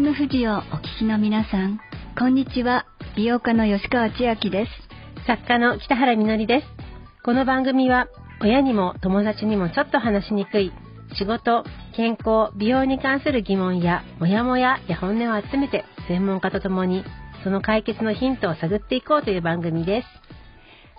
FM 富士をお聞きの皆さん、こんにちは。美容家の吉川千秋です。作家の北原みのりです。この番組は、親にも友達にもちょっと話しにくい、仕事、健康、美容に関する疑問や、モヤモヤや本音を集めて、専門家とともに、その解決のヒントを探っていこうという番組です。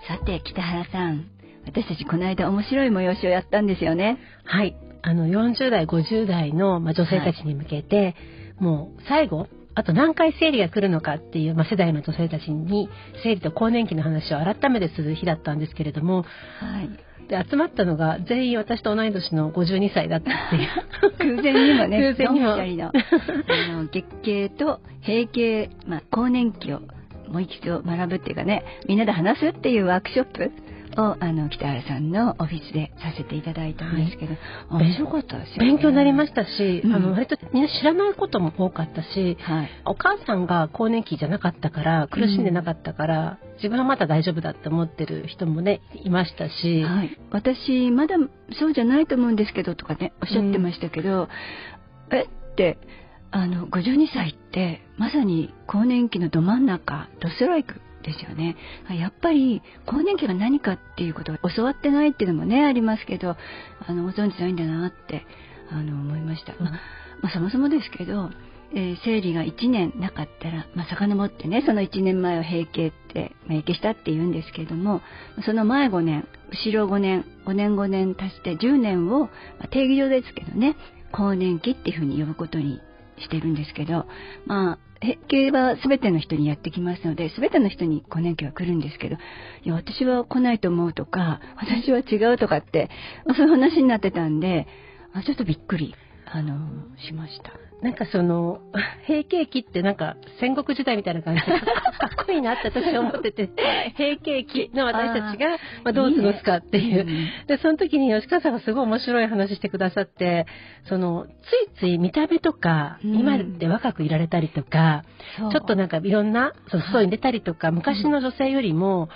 さて、北原さん。私たちこの間面白い催しをやったんですよね。はい。あの、40代、50代の、まあ、女性たちに向けて、もう最後、あと何回生理が来るのかっていう、まあ、世代の女性たちに生理と更年期の話を改めてする日だったんですけれども、はい。で集まったのが全員私と同い年の52歳だったっていう。偶然にもね、偶然にも。ドンピシャリの、あの、月経と閉経、まあ、更年期をもう一度学ぶっていうかね、みんなで話すっていうワークショップを、あの、北原さんのオフィスでさせていただいたんですけど、はい。面白かったですよね。勉強になりましたし、うん。あの割とみんな知らないことも多かったしはい。お母さんが更年期じゃなかったから苦しんでなかったから、自分はまだ大丈夫だって思ってる人もねいましたし、はい、私まだそうじゃないと思うんですけどとかねおっしゃってましたけど、えってあの52歳ってまさに更年期のど真ん中ドストライクですよね。やっぱり更年期が何かっていうことを教わってないっていうのもねありますけどあのご存知ないんだなってあの思いました、まあまあ、そもそもですけどえー生理が1年なかったら、まあ、遡ってねその1年前を閉経って、まあ、閉経したって言うんですけどもその前5年後ろ5年5年5年足して10年を、まあ定義上ですけどね更年期っていうふうに呼ぶことにしてるんですけどまあ閉経は全ての人にやってきますので全ての人に更年期は来るんですけどいや私は来ないと思うとか私は違うとかってそういう話になってたんであちょっとびっくりあのしました。なんかその 閉経期ってなんか戦国時代みたいな感じ。で かっこいいなって私は思ってて。閉経期の私たちがまあどう過ごすかっていう。で、その時に吉川さんがすごい面白い話してくださって、その、ついつい見た目とか、うん。今で若くいられたりとか、ちょっとなんかいろんな、その外に出たりとか、昔の女性よりも、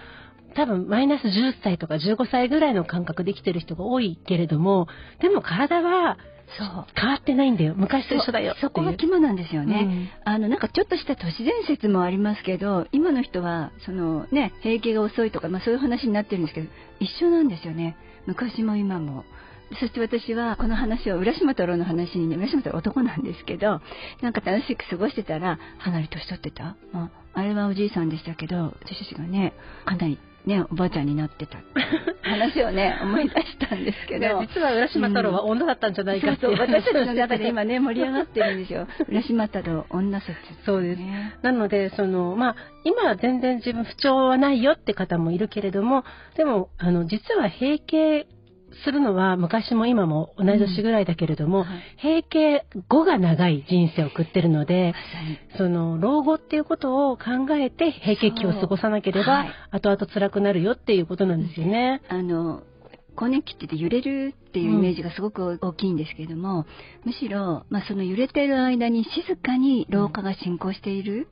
多分マイナス10歳とか15歳ぐらいの感覚で生きてる人が多いけれども、でも体はそう。変わってないんだよ。昔と一緒だよ。そこが肝なんですよね、あのなんかちょっとした都市伝説もありますけど今の人はそのね閉経が遅いとか、まあ、そういう話になってるんですけど一緒なんですよね。昔も今も。そして私はこの話を浦島太郎の話にね浦島太郎男なんですけどなんか楽しく過ごしてたらかなり年取ってた、まあ、あれはおじいさんでしたけど私たちがねかなりねおばあちゃんになってた。話をね思い出したんですけど。ね実は浦島太郎は女だったんじゃないかって。いうう。そそう私たちの中で今ね盛り上がってるんですよ。浦島太郎女説そうです。ねなので、その、まあ、今は全然自分不調はないよって方もいるけれども、でも、あの、実は閉経するのは昔も今も同い年ぐらいだけれども、はい。閉経後が長い人生を送ってるので、まさに。その、老後っていうことを考えて閉経期を過ごさなければ、はい。後々辛くなるよっていうことなんですよね。あの更年期って言って揺れるっていうイメージがすごく大きいんですけれども、むしろ、まあ、その揺れてる間に静かに老化が進行している、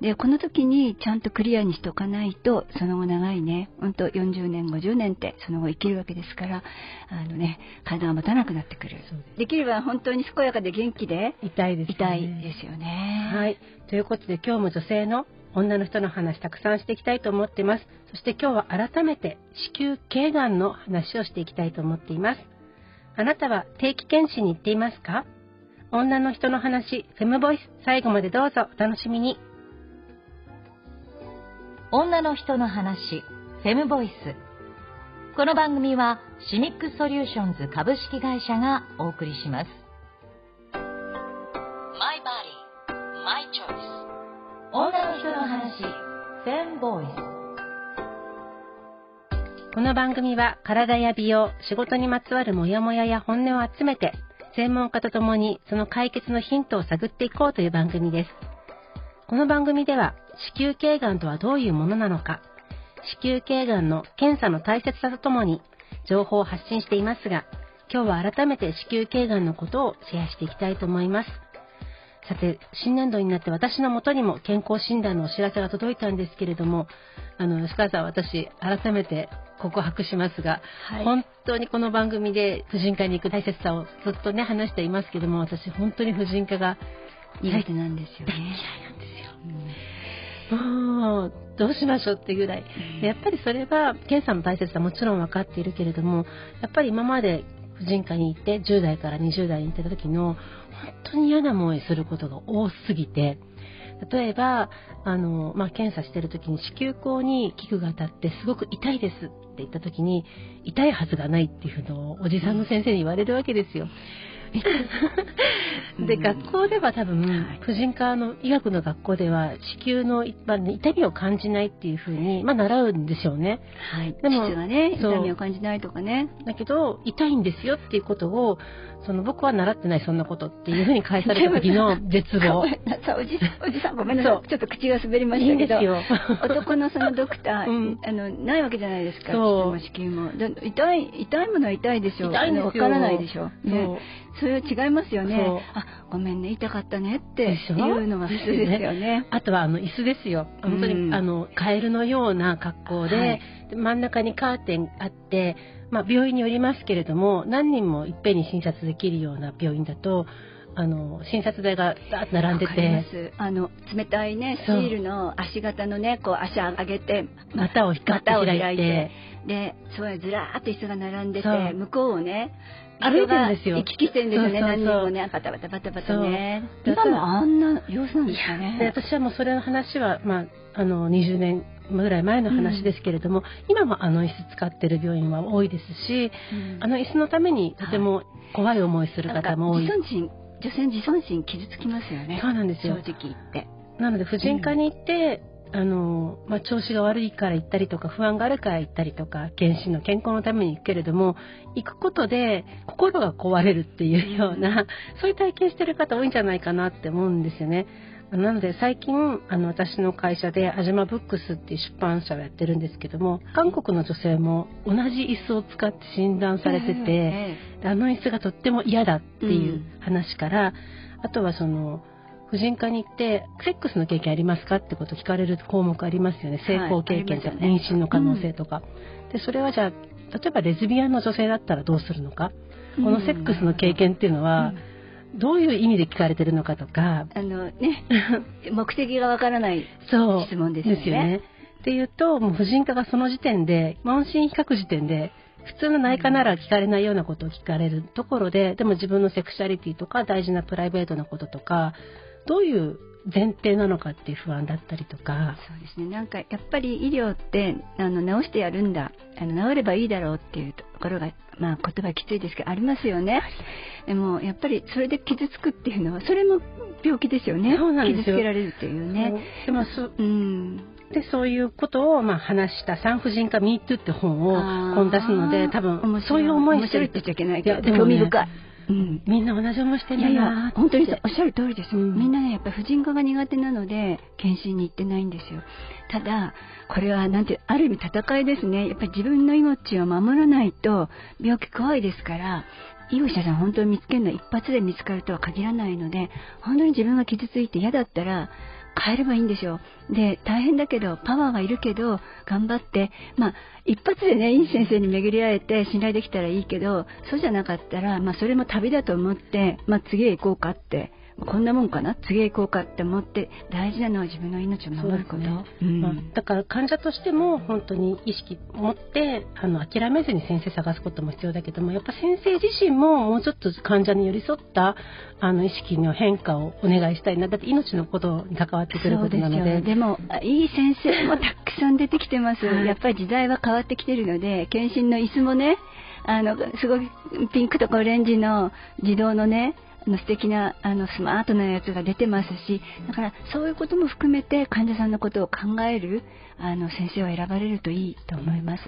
でこの時にちゃんとクリアにしておかないとその後長いね本当40年50年ってその後生きるわけですからあのね体が持たなくなってくるできれば本当に健やかで元気で痛いですね。痛いですよね。はい。ということで今日も女性の女の人の話たくさんしていきたいと思っています。そして今日は改めて子宮頸がんの話をしていきたいと思っています。あなたは定期検診に行っていますか？女の人の話、フェムボイス、最後までどうぞお楽しみに。女の人の話フェムボイス。この番組はシミックソリューションズ株式会社がお送りします。My body, my choice 女の人の話フェムボイス。この番組は体や美容、仕事にまつわるモヤモヤや本音を集めて、専門家とともにその解決のヒントを探っていこうという番組です。この番組では子宮頸がんとはどういうものなのか、子宮頸がんの検査の大切さとともに情報を発信していますが、今日は改めて子宮頸がんのことをシェアしていきたいと思います。さて、新年度になって私の元にも健康診断のお知らせが届いたんですけれども、あの、吉川さん、私、改めて告白しますが、はい本当にこの番組で婦人科に行く大切さをずっとね、話していますけども、私、本当に婦人科が苦手なんですよ大嫌いね。なんですよ。うんもうどうしましょうってぐらい。でやっぱりそれは検査の大切さもちろん分かっているけれどもやっぱり今まで婦人科に行って10代から20代に行ってた時の本当に嫌な思いすることが多すぎて例えばあの、まあ、検査してる時に子宮口に器具が当たってすごく痛いですって言った時に痛いはずがないっていうのをおじさんの先生に言われるわけですよ。でうん学校では多分、はい。婦人科の医学の学校では子宮の一般に痛みを感じないっていうふうに、まあ、習うんでしょうね。はい。でも実はね、痛みを感じないとかね。だけど痛いんですよっていうことをその僕は習ってないそんなことっていうふうに返された時の絶望。おじおじさんごめんなさい。ちょっと口が滑りましたけど。男のそのドクター、うん。あのないわけじゃないですか子宮も子宮も。で痛い痛いものは痛いでしょ痛いんですよ。あのわからないでしょ、そう。ね、それは違いますよね。あごめんね痛かったねっていうのは普通ですよね。あとはあの椅子ですよ。本当に、うん。あのカエルのような格好で,、はい。で真ん中にカーテンあって、まあ、病院によりますけれども何人もいっぺんに診察できるような病院だとあの診察台がダーッと並んでて。す。あの冷たいねシールの足型のねこう足上げて股を光って股を開いて。開いて。でそうずらーっと椅子が並んでて向こうをね歩いてるんですよ。行き来してるんですよね。そうそうそう。何人もね。バタバタバタバタね。今もあんな様子なんですかねで私はもうそれの話は、まあ、あの20年ぐらい前の話ですけれども、今もあの椅子使ってる病院は多いですしうん。あの椅子のためにとても怖い思いする方も多い、なんか自尊心女性の自尊心傷つきますよね。そうなんですよ。正直言って。なので婦人科に行って、あのまあ、調子が悪いから行ったりとか不安があるから行ったりとか検診の健康のために行くけれども行くことで心が壊れるっていうようなそういう体験してる方多いんじゃないかなって思うんですよね。なので最近あの私の会社でアジマブックスっていう出版社をやってるんですけども韓国の女性も同じ椅子を使って診断されてて、えあの椅子がとっても嫌だっていう話から、あとはその婦人科に行ってセックスの経験ありますかってこと聞かれる項目ありますよね。性交経験とか、はいありま妊娠の可能性とか、でそれはじゃあ例えばレズビアンの女性だったらどうするのか、えこのセックスの経験っていうのはうん。どういう意味で聞かれてるのかとか、あのね 目的がわからないそう。質問ですよね。っていうともう婦人科がその時点で問診比較時点で普通の内科なら聞かれないようなことを聞かれるところででも自分のセクシャリティとか大事なプライベートなこととかどういう前提なのかっていう不安だったりとか。そうですね。なんかやっぱり医療ってあの治してやるんだ。あの治ればいいだろうっていうところがまあ言葉きついですけどありますよね。でもやっぱりそれで傷つくっていうのはそれも病気ですよね。傷つけられるっていうね。でもそうん。でそういうことをまあ話した産婦人科 MeToo って本を本出すので多分そういう思い面白いって言っちゃいけないけどね興味深い、うん。みんな同じ思いしてんだ本当におっしゃる通りです、うん。みんなねやっぱり婦人科が苦手なので検診に行ってないんですよ。ただこれはなんてある意味戦いですね。やっぱり自分の命を守らないと病気怖いですからいいお医者さん本当に見つけるのは一発で見つかるとは限らないので本当に自分が傷ついて嫌だったら変えればいいんですよ。で、大変だけど、パワーはいるけど、頑張って、まあ、一発でね、いい先生に巡り会えて信頼できたらいいけど、そうじゃなかったら、まあ、それも旅だと思って、まあ、次へ行こうかって、こんなもんかな？次へ行こうかって思って、大事なのは自分の命を守ること。ね。うん。まあ、だから患者としても本当に意識を持ってあの諦めずに先生探すことも必要だけどもやっぱ先生自身ももうちょっと患者に寄り添ったあの意識の変化をお願いしたいな。だって命のことに関わってくることなので。でもあいい先生もたくさん出てきてます、はい。やっぱり時代は変わってきてるので検診の椅子もねあのすごいピンクとかオレンジの自動のね素敵なあのスマートなやつが出てますしだからそういうことも含めて患者さんのことを考えるあの先生を選ばれるといいと思います。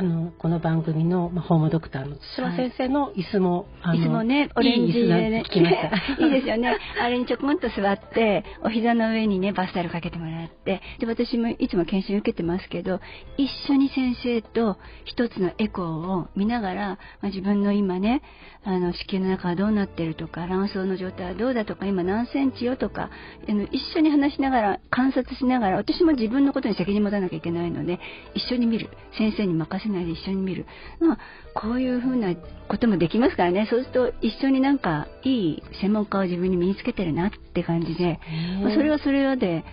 あのこの番組の、まあ、ホームドクターの土島先生の椅子も、あのいつもね、オレンジでねって聞きました。いいですよね。あれにちょこんと座って、お膝の上にね、バスタオルかけてもらって、で、私もいつも検診受けてますけど、一緒に先生と一つのエコーを見ながら、まあ、自分の今ね、あの、子宮の中はどうなってるとか、卵巣の状態はどうだとか、今何センチよとか、あの一緒に話しながら、観察しながら、私も自分のことに責任持たなきゃいけないので、一緒に見る。先生に任せしないで一緒に見る、まあ、こういうふうなこともできますからね。そうすると一緒になんかいい専門家を自分に身につけてるなって感じで、まあ、それはそれで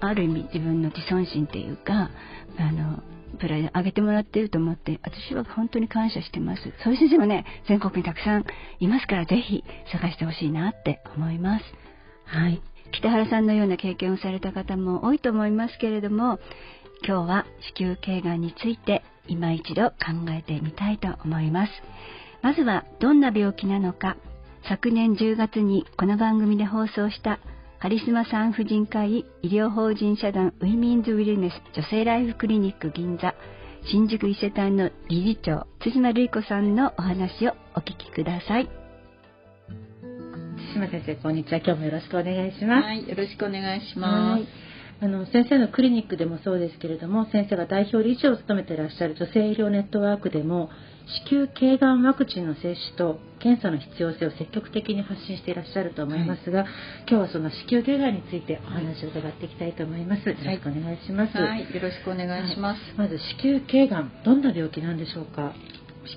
ある意味自分の自尊心っていうかあのプライド上げてもらってると思って私は本当に感謝してます。そういう先生もね全国にたくさんいますからぜひ探してほしいなって思います。はい。北原さんのような経験をされた方も多いと思いますけれども今日は子宮頸がんについて今一度考えてみたいと思います。まずはどんな病気なのか。昨年10月にこの番組で放送したカリスマ産婦人科医医療法人社団ウィミンズ・ウィルネス女性ライフクリニック銀座新宿伊勢丹の理事長辻間瑠衣子さんのお話をお聞きください。辻間先生こんにちは。今日もよろしくお願いします。はいよろしくお願いしますあの先生のクリニックでもそうですけれども先生が代表理事を務めていらっしゃる女性医療ネットワークでも子宮頸がんワクチンの接種と検査の必要性を積極的に発信していらっしゃると思いますが、はい、今日はその子宮頸がんについてお話を伺っていきたいと思います、はい、よろしくお願い。します、はい、よろしくお願いします、まず子宮頸がんどんな病気なんでしょうか？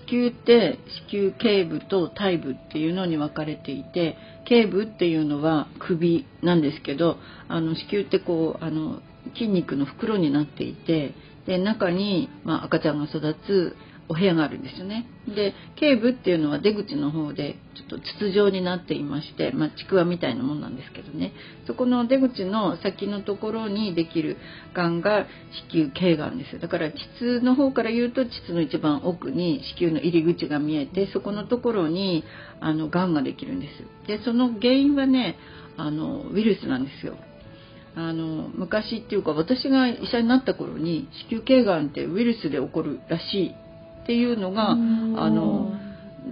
子宮って子宮頸部と体部っていうのに分かれていて頸部っていうのは首なんですけどあの子宮ってこうあの筋肉の袋になっていてで中に、まあ、赤ちゃんが育つお部屋があるんですよね。で頸部っていうのは出口の方でちょっと筒状になっていまして、まあ、ちくわみたいなもんなんですけどね。そこの出口の先のところにできるがんが子宮頸がんです。だから膣の方から言うと膣の一番奥に子宮の入り口が見えてそこのところにあのがんができるんです。でその原因はねあのウイルスなんですよ。あの昔っていうか私が医者になった頃に子宮頸がんってウイルスで起こるらしいっていうのがあの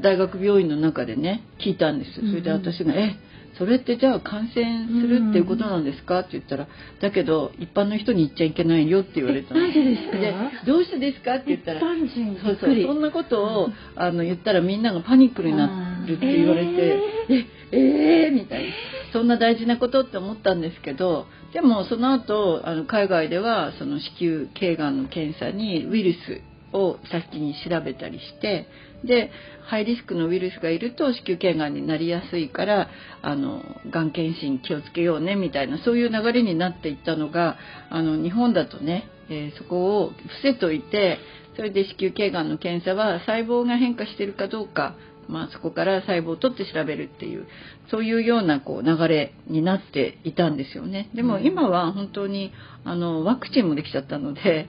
大学病院の中でね聞いたんです。それで私が「えそれってじゃあ感染するっていうことなんですか?」って言ったら「だけど一般の人に言っちゃいけないよ」って言われたの。ででどうしてですか?」って言ったらそうそうそんなことをあの言ったらみんながパニックになるって言われて「ええー、みたいな。そんな大事なことって思ったんですけどでもその後あの海外ではその子宮頸がんの検査にウイルスを先に調べたりしてでハイリスクのウイルスがいると子宮頸がんになりやすいからあのがん検診気をつけようねみたいなそういう流れになっていったのがあの日本だとね、えー、そこを伏せといてそれで子宮頸がんの検査は細胞が変化してるかどうかまあ、そこから細胞を取って調べるっていうそういうようなこう流れになっていたんですよね。でも今は本当にあのワクチンもできちゃったので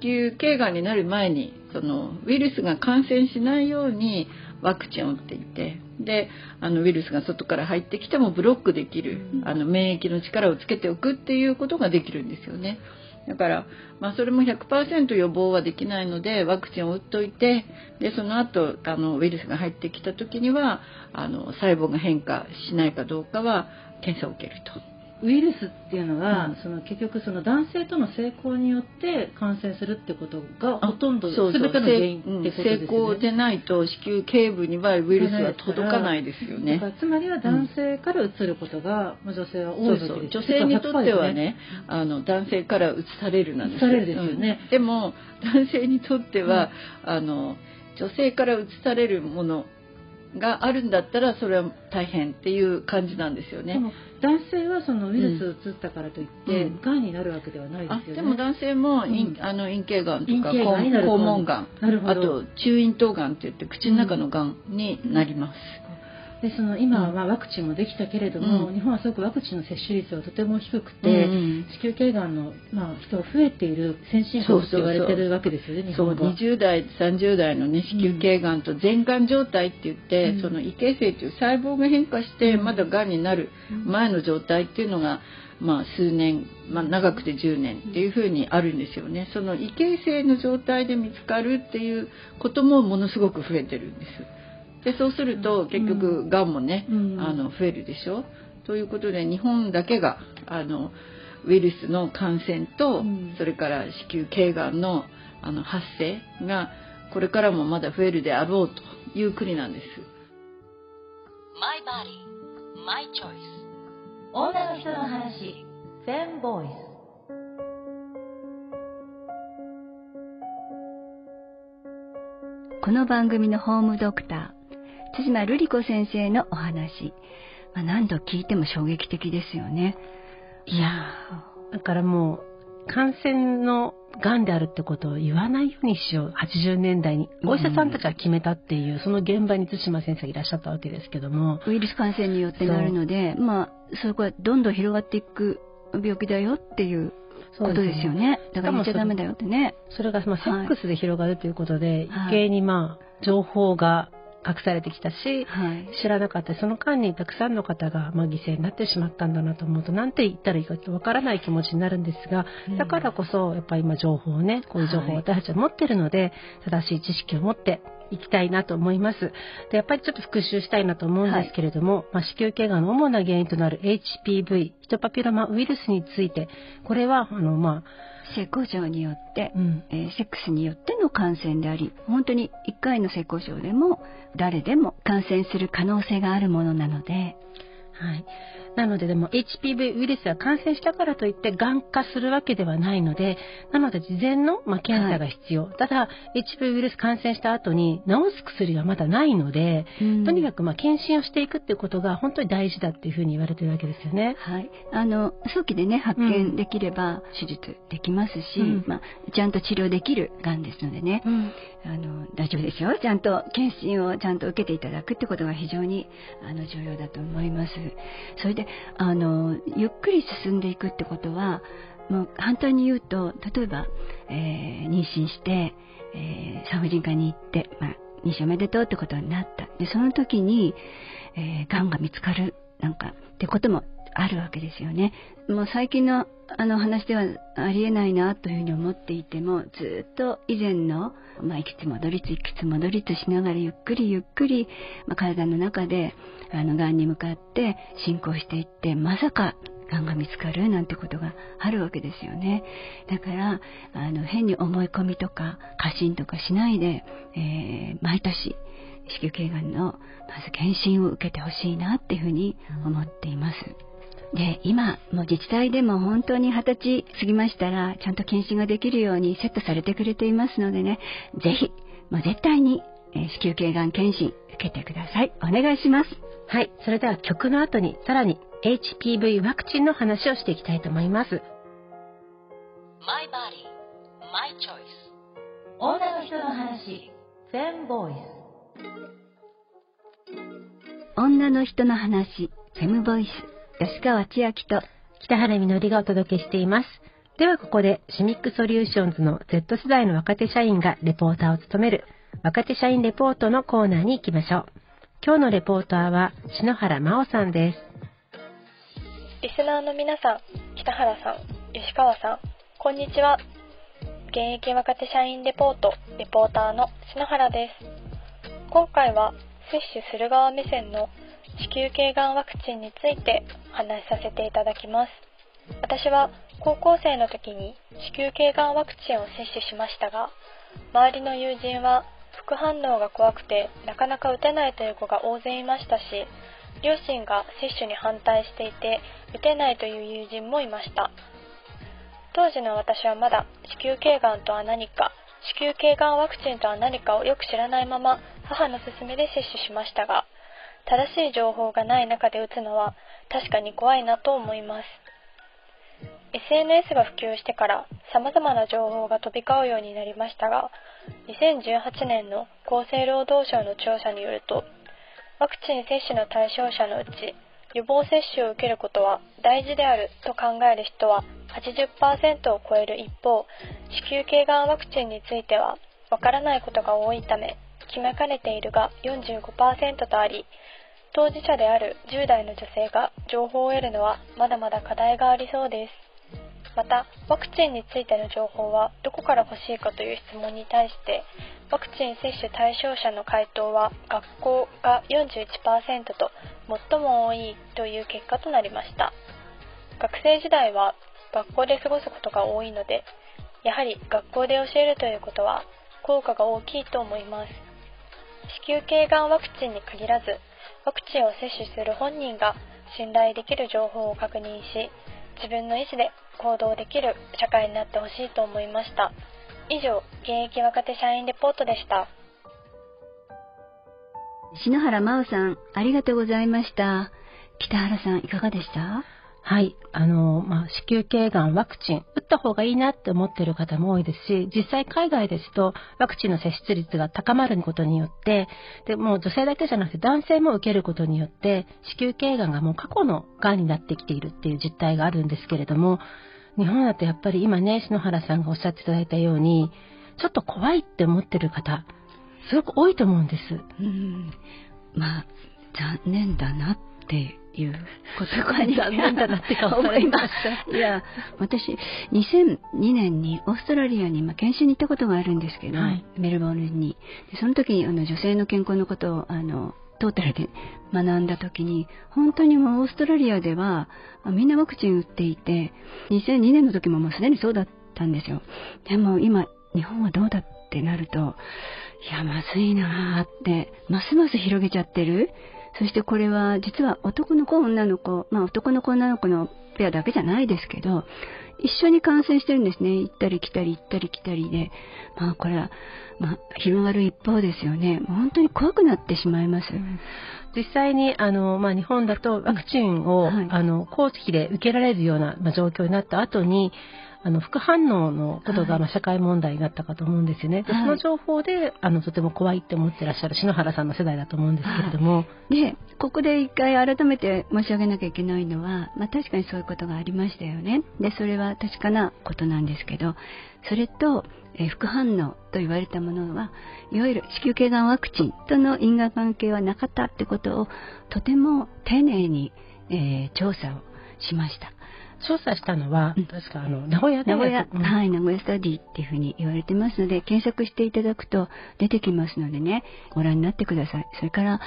子宮頸がんになる前にそのウイルスが感染しないようにワクチンを打っていてであのウイルスが外から入ってきてもブロックできるあの免疫の力をつけておくっていうことができるんですよね。だから、まあ、それも100%予防はできないのでワクチンを打っといてでその後あのウイルスが入ってきた時にはあの細胞が変化しないかどうかは検査を受けると。ウイルスっていうのは、うん、その結局その男性との性交によって感染するってことがほとんど全ての原因ってことですね。性交でないと子宮頸部にはウイルスは届かないですよね。つまりは男性からうつることが、うん、女性は多いわけです。そう女性にとってはね、あの男性からうつされるなんですよ。ね、うん、でも男性にとっては、あの女性からうつされるものがあるんだったらそれは大変っていう感じなんですよね。男性はそのウイルス移ったからといって、うん、がんになるわけではないですよね。でも男性も、うん、あの陰茎がんとか肛門がんあと中咽頭がんって言って口の中のがんになります。でその今はまあワクチンもできたけれども、うん、日本はすごくワクチンの接種率はとても低くて、うん、子宮頸がんの、まあ、人が増えている先進国と言われてるわけですよねそうそうそう20代30代のね子宮頸がんと全がん状態って言って、うん、その異形成という細胞が変化してまだがんになる前の状態っていうのが、まあ、数年、まあ、長くて10年っていうふうにあるんですよね。その異形成の状態で見つかるっていうこともものすごく増えてるんです。でそうすると結局がんもね、うん、あの増えるでしょ？ということで日本だけがあのウイルスの感染と、うん、それから子宮頸がんのあの発生がこれからもまだ増えるであろうという国なんです。My body, my choice. 女の人の話、フェンボイス。この番組のホームドクター、辻間瑠璃子先生のお話。まあ、何度聞いても衝撃的ですよね。いやだからもう、感染の癌であるってことを言わないようにしよう。80年代に。お医者さんたちは決めたっていう、その現場に対馬先生がいらっしゃったわけですけども。ウイルス感染によってなるので、まあ、そこはどんどん広がっていく病気だよっていうことですよね。だから言っちゃダメだよってね。それが、まあ、セックスで広がるということで、はい、余計にまあ、情報が隠されてきたし、はい、知らなかった。その間にたくさんの方が、まあ、犠牲になってしまったんだなと思うと何て言ったらいいかわからない気持ちになるんですが、だからこそやっぱり今情報をねこういう情報を私たちは持ってるので、はい、正しい知識を持っていきたいなと思います。で、やっぱりちょっと復習したいなと思うんですけれども、はい、まあ、子宮頸がんの主な原因となる HPV、ヒトパピロマウイルスについて、これは、あの、まあ、性交渉によって、うん、えー、セックスによっての感染であり本当に1回の性交渉でも誰でも感染する可能性があるものなのではい。なのででも HPV ウイルスが感染したからといってがん化するわけではないので、なので事前の、まあ、検査が必要。はい、ただ、HPV ウイルス感染した後に治す薬がまだないので、うん、とにかくまあ検診をしていくっていうことが本当に大事だっていうふうに言われてるわけですよね。はい。あの、早期でね、発見できれば手術できますし、うん、まあ、ちゃんと治療できるがんですのでね、うん、あの、大丈夫ですよ。ちゃんと検診をちゃんと受けていただくってことが非常にあの重要だと思います。それであのゆっくり進んでいくってことはもう反対に言うと例えば、えー、妊娠して、えー、産婦人科に行って、まあ、妊娠おめでとうってことになったでその時に、えー、がんが見つかるなんかってこともあるわけですよね。もう最近のあの話ではありえないなというふうに思っていてもずっと以前の、まあ、いくつ戻りついくつ戻りつしながらゆっくりゆっくり、まあ、体の中であの癌に向かって進行していってまさか癌が見つかるなんてことがあるわけですよね。だから、あの、変に思い込みとか過信とかしないで、えー、毎年、子宮頸がんのまず検診を受けてほしいなっていうふうに思っています。で、今、もう自治体でも本当に20歳過ぎましたら、ちゃんと検診ができるようにセットされてくれていますのでね、ぜひ、もう絶対に、えー、子宮頸がん検診受けてください。お願いします。はい、それでは曲の後にさらに HPV ワクチンの話をしていきたいと思います。My body, my choice. 女の人の話、フェンボイス。女の人の話、フェムボイス。吉川千明と北原みのりがお届けしています。ではここでシミックソリューションズの Z 世代の若手社員がレポーターを務める若手社員レポートのコーナーに行きましょう。今日のレポーターは篠原真央さんです。リスナーの皆さん、北原さん、吉川さん、こんにちは。現役若手社員レポート、レポーターの篠原です。今回は接種する側目線の子宮頸がんワクチンについてお話しさせていただきます。私は高校生の時に子宮頸がんワクチンを接種しましたが周りの友人は副反応が怖くてなかなか打てないという子が大勢いましたし両親が接種に反対していて打てないという友人もいました。当時の私はまだ子宮頸がんとは何か子宮頸がんワクチンとは何かをよく知らないまま母の勧めで接種しましたが正しい情報がない中で打つのは確かに怖いなと思います。SNS が普及してから様々な情報が飛び交うようになりましたが2018年の厚生労働省の調査によるとワクチン接種の対象者のうち予防接種を受けることは大事であると考える人は80%を超える一方子宮頸がんワクチンについてはわからないことが多いため決めかねているが45%とあり当事者である10代の女性が情報を得るのはまだまだ課題がありそうです。またワクチンについての情報はどこから欲しいかという質問に対してワクチン接種対象者の回答は学校が41%と最も多いという結果となりました。学生時代は学校で過ごすことが多いのでやはり学校で教えるということは効果が大きいと思います。子宮頸がんワクチンに限らずワクチンを接種する本人が信頼できる情報を確認し自分の意思で行動できる社会になってほしいと思いました。以上現役若手社員レポートでした。篠原真央さん、ありがとうございました。北原さん、いかがでした？はい。あの、まあ、子宮頸がんワクチン、打った方がいいなって思ってる方も多いですし、実際海外ですと、ワクチンの接種率が高まることによって、で、もう女性だけじゃなくて男性も受けることによって、子宮頸がんがもう過去のがんになってきているっていう実態があるんですけれども、日本だとやっぱり今ね、篠原さんがおっしゃっていただいたように、ちょっと怖いって思ってる方、すごく多いと思うんです。うん。まあ、残念だなっていうことが残念だなって思いました。いや、私、2002年にオーストラリアに、まあ、研修に行ったことがあるんですけど、はい、メルボルンに。でその時にあの女性の健康のことを、あの、トータルで学んだ時に、本当にもうオーストラリアでは、みんなワクチン打っていて、2002年の時ももうすでにそうだったんですよ。でも今、日本はどうだってなると、いや、まずいなーって、ますます広げちゃってる。そしてこれは実は男の子、女の子、まあ男の子、女の子のペアだけじゃないですけど、一緒に感染してるんですね。行ったり来たり行ったり来たりで。まあこれは、まあ広がる一方ですよね。本当に怖くなってしまいます。うん実際にあの、まあ、日本だとワクチンを、はい、あの公費で受けられるような、まあ、状況になった後にあの副反応のことが、まあ、社会問題になったかと思うんですよね。でその情報であのとても怖いって思ってらっしゃる篠原さんの世代だと思うんですけれども。でここで一回改めて申し上げなきゃいけないのは、まあ、確かにそういうことがありましたよね。でそれは確かなことなんですけどそれと、えー、副反応と言われたものはいわゆる子宮頸がんワクチンとの因果関係はなかったってことをとても丁寧に、えー、調査をしました。調査したのは、うん、確かあの名古屋名古屋、うん、はい、名古屋スタディっていうふうに言われてますので、検索していただくと出てきますのでね、ご覧になってください。それから、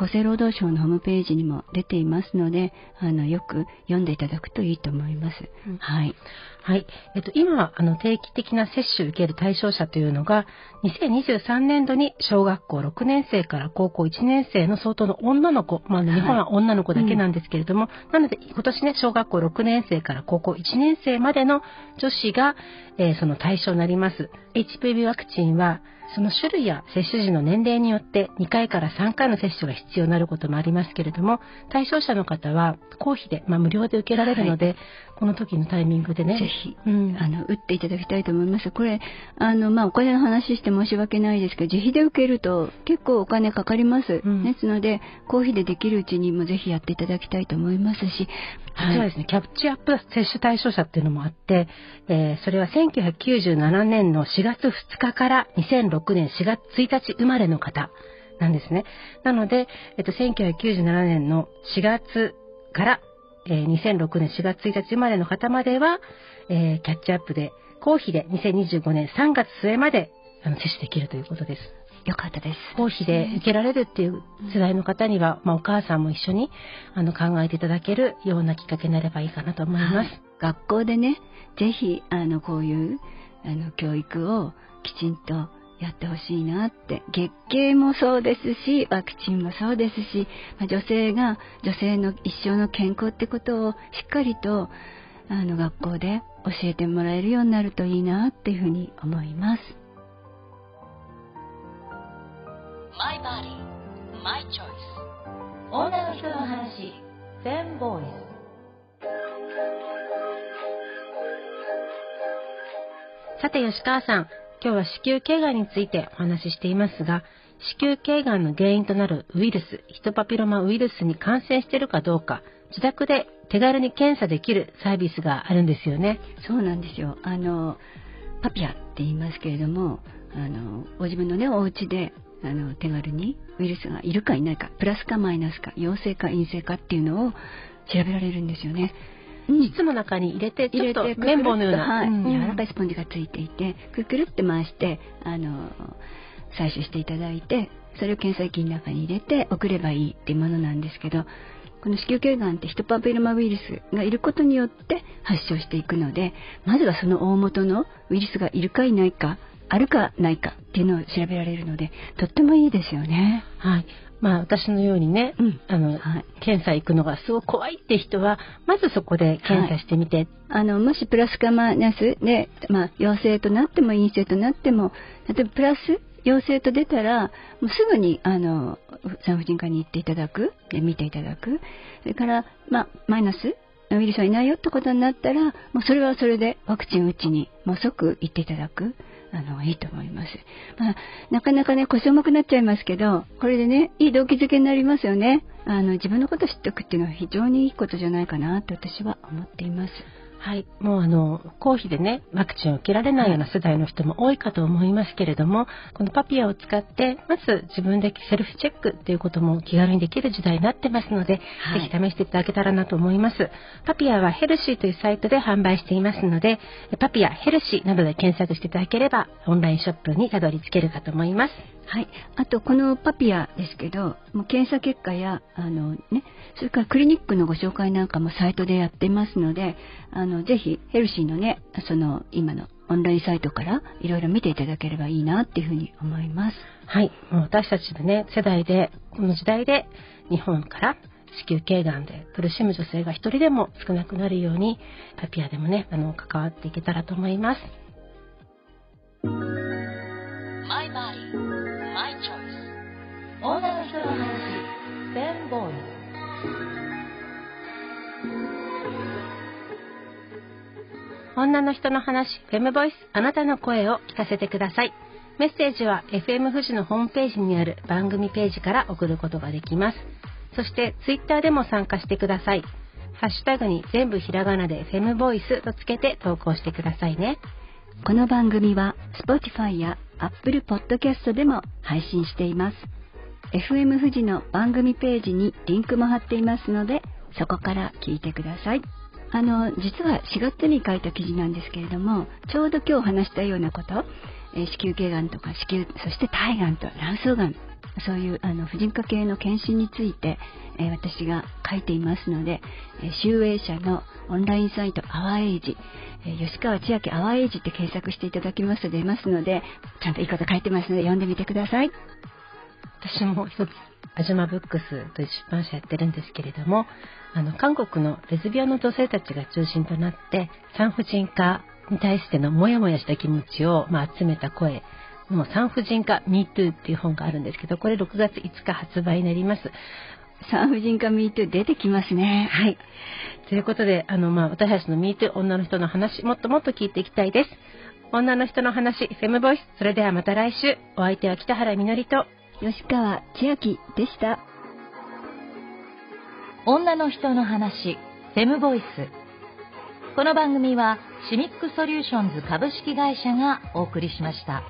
厚生労働省のホームページにも出ていますので、あの、よく読んでいただくといいと思います。うん、はい。はい。えっと、今、あの、定期的な接種を受ける対象者というのが、2023年度に小学校6年生から高校1年生の相当の女の子、まあ、日本は女の子だけなんですけれども、はいうん、なので、今年ね、小学校6年生から高校1年生までの女子が、えー、その対象になります。HPV ワクチンは、その種類や接種時の年齢によって2回から3回の接種が必要になることもありますけれども、対象者の方は公費で、まあ、無料で受けられるので、はい、この時のタイミングでね。ぜひ、うん、あの、打っていただきたいと思います。これ、あの、まあ、お金の話して申し訳ないですけど、自費で受けると結構お金かかります。うん、ですので、公費でできるうちにもぜひやっていただきたいと思いますし、はい、そうですね、キャプチアップ接種対象者っていうのもあって、えー、それは1997年の4月2日から2006年4月1日生まれの方なんですね。なので、えっと、1997年の4月から、えー、2006年4月1日生まれの方までは、えー、キャッチアップで、公費で2025年3月末まであの接種できるということです。よかったです。公費で受けられるっていう世代の方には、まあ、お母さんも一緒にあの考えていただけるようなきっかけになればいいかなと思います。はい、学校でね、ぜひあのこういうあの教育をきちんとやってほしいなって。月経もそうですし、ワクチンもそうですし、まあ、女性が女性の一生の健康ってことをしっかりとあの学校で教えてもらえるようになるといいなっていうふうに思います。My body, my choice. 女の人の話、フェンボイス。さて吉川さん、今日は子宮頸がんについてお話ししていますが、子宮頸がんの原因となるウイルス、ヒトパピロマウイルスに感染しているかどうか、自宅で手軽に検査できるサービスがあるんですよね。そうなんですよ。あの、パピアって言いますけれども、あの、ご自分のね、お家であの手軽にウイルスがいるかいないかプラスかマイナスか陽性か陰性かっていうのを調べられるんですよね。膣の中に入れてちょっと綿棒のような、柔らかいスポンジがついていてくるくるって回してあの採取していただいてそれを検査機の中に入れて送ればいいっていうものなんですけどこの子宮頸がんってヒトパピロマウイルスがいることによって発症していくのでまずはその大元のウイルスがいるかいないかあるかないかっていうのを調べられるので、とってもいいですよね。はい。まあ私のようにね、うん、あの、はい、検査行くのがすごく怖いって人は、まずそこで検査してみて。はい、あの、もしプラスかマイナスで、まあ陽性となっても陰性となっても、例えばプラス陽性と出たら、もうすぐに、あの、産婦人科に行っていただく、で見ていただく。それから、まあ、マイナスウイルスはいないよってことになったら、もうそれはそれでワクチン打ちに、もう即行っていただく。あの、いいと思います。まあ、なかなかね、腰重くなっちゃいますけど、これでね、いい動機づけになりますよね。あの、自分のこと知っておくっていうのは非常にいいことじゃないかなって私は思っています。はい。もうあの、公費でね、ワクチンを受けられないような世代の人も多いかと思いますけれども、このパピアを使って、まず自分でセルフチェックっていうことも気軽にできる時代になってますので、はい、ぜひ試していただけたらなと思います。パピアはヘルシーというサイトで販売していますので、パピアヘルシーなどで検索していただければ、オンラインショップにたどり着けるかと思います。はい、あとこのパピアですけどもう検査結果やあの、ね、それからクリニックのご紹介なんかもサイトでやってますのであのぜひヘルシーのねその今のオンラインサイトからいろいろ見ていただければいいなっていうふうに思います。はい、もう私たちのね世代でこの時代で日本から子宮頸がんで苦しむ女性が一人でも少なくなるようにパピアでもねあの関わっていけたらと思います。My body. 女の人の話フェンボーイ女の人の話フェムボイスあなたの声を聞かせてください。メッセージは FM 富士のホームページにある番組ページから送ることができます。そしてツイッターでも参加してください。ハッシュタグに全部ひらがなでフェムボイスとつけて投稿してくださいね。この番組は Spotify や Apple Podcast でも配信しています。FM 富士の番組ページにリンクも貼っていますので、そこから聞いてください。あの、実は4月に書いた記事なんですけれども、ちょうど今日話したようなこと、えー、子宮頸がんとか子宮、そして体がんと卵巣がん、そういうあの婦人科系の検診について、えー、私が書いていますので、えー、集英社のオンラインサイトアワーエイジ、え吉川千秋アワーエイジって検索していただきますと出ますので、ちゃんといいこと書いてますので読んでみてください。私も一つ、アジマブックスという出版社やってるんですけれども、あの、韓国のレズビアンの女性たちが中心となって、産婦人科に対してのモヤモヤした気持ちを、まあ、集めた声、もう産婦人科 MeToo っていう本があるんですけど、これ6月5日発売になります。産婦人科 MeToo 出てきますね。はい。ということで、あの、まあ、私たちの MeToo 女の人の話、もっともっと聞いていきたいです。女の人の話、フェムボイス。それではまた来週。お相手は北原みのりと、吉川千秋でした。女の人の話、フェムボイス。この番組はシミックソリューションズ株式会社がお送りしました。